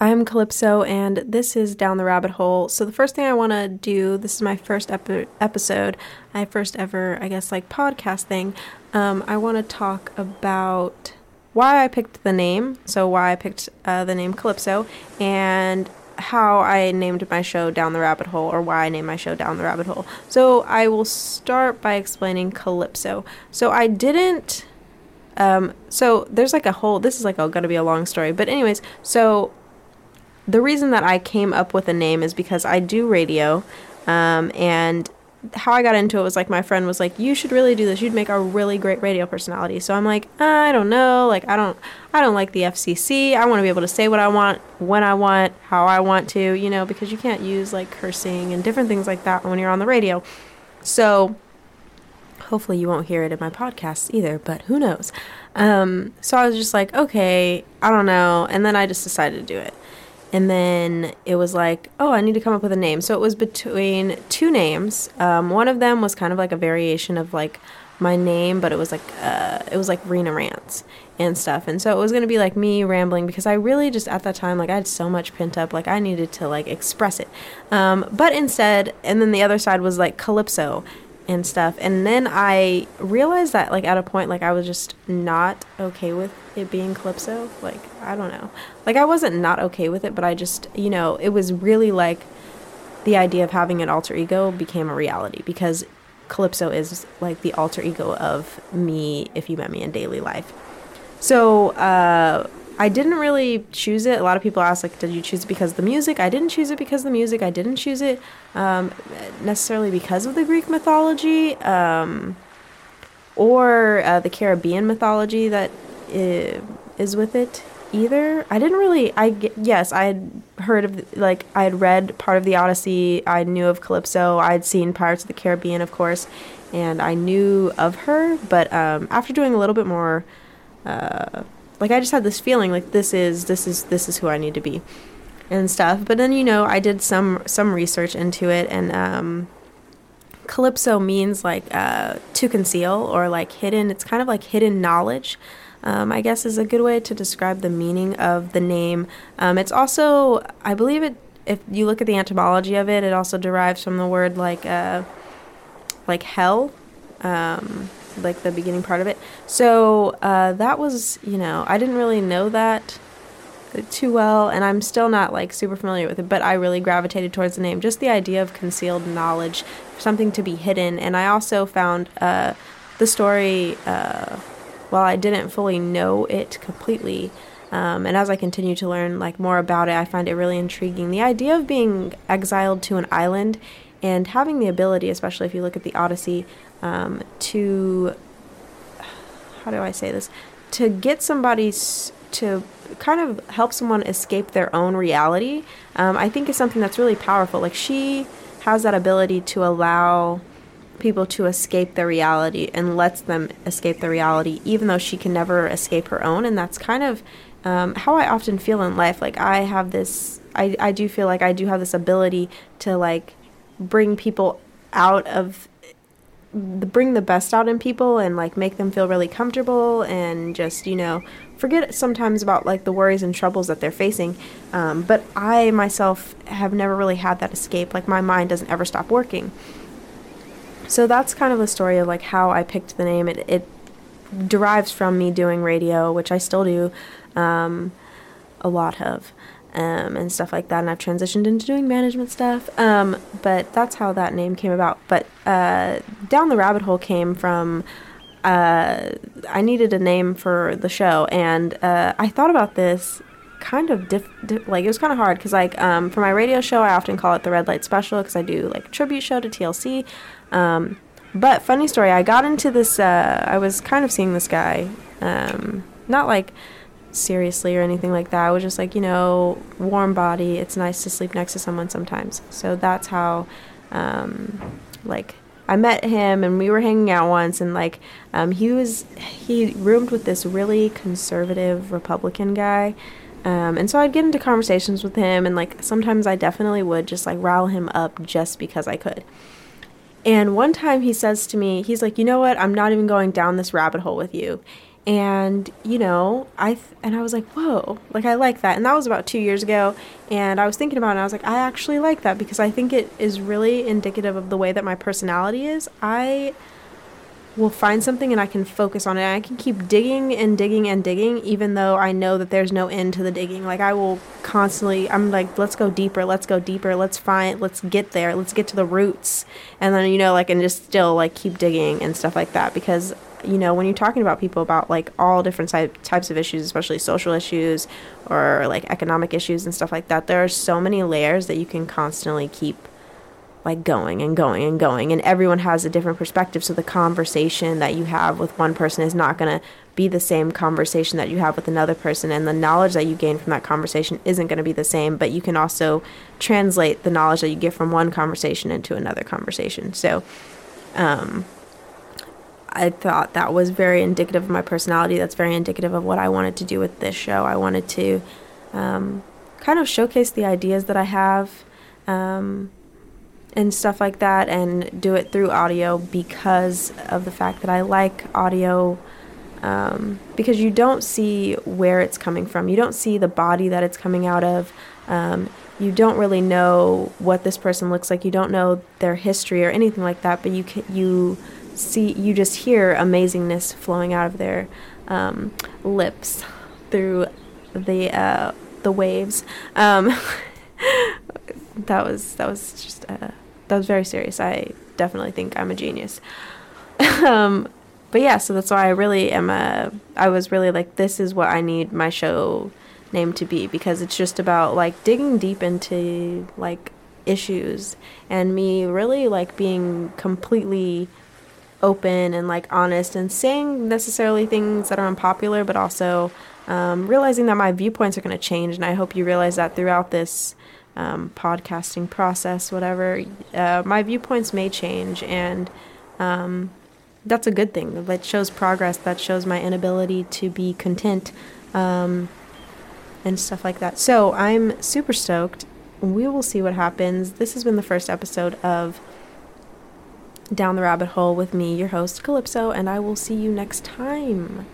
I'm Calypso, and this is Down the Rabbit Hole. So, the first thing I want to do this is my first epi- episode, my first ever, I guess, like podcast thing. Um, I want to talk about why I picked the name, so why I picked uh, the name Calypso, and how I named my show Down the Rabbit Hole, or why I named my show Down the Rabbit Hole. So, I will start by explaining Calypso. So, I didn't. Um, so there's like a whole this is like a, gonna be a long story but anyways so the reason that I came up with a name is because I do radio, um, and how I got into it was like my friend was like, "You should really do this. You'd make a really great radio personality." So I'm like, I don't know. Like I don't, I don't like the FCC. I want to be able to say what I want, when I want, how I want to, you know, because you can't use like cursing and different things like that when you're on the radio. So hopefully you won't hear it in my podcast either, but who knows? Um, so I was just like, okay, I don't know, and then I just decided to do it and then it was like, oh, I need to come up with a name. So it was between two names. Um, one of them was kind of like a variation of like my name, but it was like uh, it was like Rena Rants and stuff. And so it was gonna be like me rambling because I really just at that time like I had so much pent up, like I needed to like express it. Um, but instead, and then the other side was like Calypso, and stuff. And then I realized that like at a point like I was just not okay with it being Calypso. Like I don't know. Like I wasn't not okay with it, but I just, you know, it was really like the idea of having an alter ego became a reality because Calypso is like the alter ego of me if you met me in daily life. So, uh I didn't really choose it. A lot of people ask, like, did you choose it because of the music? I didn't choose it because of the music. I didn't choose it um, necessarily because of the Greek mythology um, or uh, the Caribbean mythology that is with it either. I didn't really. I yes, I had heard of like I had read part of the Odyssey. I knew of Calypso. I had seen Pirates of the Caribbean, of course, and I knew of her. But um, after doing a little bit more. Uh, like I just had this feeling like this is this is this is who I need to be and stuff. But then you know I did some some research into it and um, calypso means like uh, to conceal or like hidden. It's kind of like hidden knowledge. Um, I guess is a good way to describe the meaning of the name. Um, it's also, I believe it. If you look at the etymology of it, it also derives from the word like, uh, like hell. Um, like the beginning part of it. So uh, that was, you know, I didn't really know that too well, and I'm still not like super familiar with it, but I really gravitated towards the name. Just the idea of concealed knowledge, something to be hidden. And I also found uh, the story, uh, while I didn't fully know it completely, um, and as I continue to learn like more about it, I find it really intriguing. The idea of being exiled to an island and having the ability, especially if you look at the Odyssey, um, to how do I say this? To get somebody to kind of help someone escape their own reality, um, I think is something that's really powerful. Like she has that ability to allow people to escape their reality and lets them escape their reality, even though she can never escape her own. And that's kind of um, how I often feel in life. Like I have this, I, I do feel like I do have this ability to like bring people out of bring the best out in people and like make them feel really comfortable and just you know forget sometimes about like the worries and troubles that they're facing. Um, but i myself have never really had that escape. Like my mind doesn't ever stop working. So that's kind of the story of like how i picked the name. It, it derives from me doing radio which i still do um, a lot of um, and stuff like that. And I've transitioned into doing management stuff. Um, but that's how that name came about. But uh, down the rabbit hole came from uh, I needed a name for the show, and uh, I thought about this kind of diff, diff like it was kind of hard because like um, for my radio show I often call it the red light special because I do like a tribute show to TLC. Um, but funny story, I got into this. Uh, I was kind of seeing this guy, um, not like seriously or anything like that. I was just like, you know, warm body. It's nice to sleep next to someone sometimes. So that's how, um, like, I met him and we were hanging out once, and like, um, he was he roomed with this really conservative Republican guy. Um, and so I'd get into conversations with him, and like sometimes I definitely would just like rile him up just because I could. And one time he says to me, he's like, you know what? I'm not even going down this rabbit hole with you. And you know i th- and i was like whoa like i like that. And that was about two years ago. And i was thinking about it and i was like i actually like that because i think it is really indicative of the way that my personality is. I will find something and i can focus on it. I can keep digging and digging and digging even though i know that there's no end to the digging. Like i will constantly i'm like let's go deeper let's go deeper let's find let's get there let's get to the roots. And then you know like and just still like keep digging and stuff like that because you know, when you're talking about people about like all different ty- types of issues, especially social issues or like economic issues and stuff like that, there are so many layers that you can constantly keep like going and going and going. And everyone has a different perspective. So the conversation that you have with one person is not going to be the same conversation that you have with another person. And the knowledge that you gain from that conversation isn't going to be the same. But you can also translate the knowledge that you get from one conversation into another conversation. So, um, I thought that was very indicative of my personality. That's very indicative of what I wanted to do with this show. I wanted to um, kind of showcase the ideas that I have um, and stuff like that and do it through audio because of the fact that I like audio. Um, because you don't see where it's coming from, you don't see the body that it's coming out of. Um, you don't really know what this person looks like. You don't know their history or anything like that. But you can, you see you just hear amazingness flowing out of their um, lips through the uh, the waves. Um, that was that was just uh, that was very serious. I definitely think I'm a genius. um, but yeah, so that's why I really am a. I was really like, this is what I need my show name to be because it's just about like digging deep into like issues and me really like being completely open and like honest and saying necessarily things that are unpopular, but also um, realizing that my viewpoints are going to change. And I hope you realize that throughout this um, podcasting process, whatever, uh, my viewpoints may change. And um, that's a good thing. That shows progress, that shows my inability to be content um, and stuff like that. So I'm super stoked. We will see what happens. This has been the first episode of down the rabbit hole with me, your host, Calypso, and I will see you next time.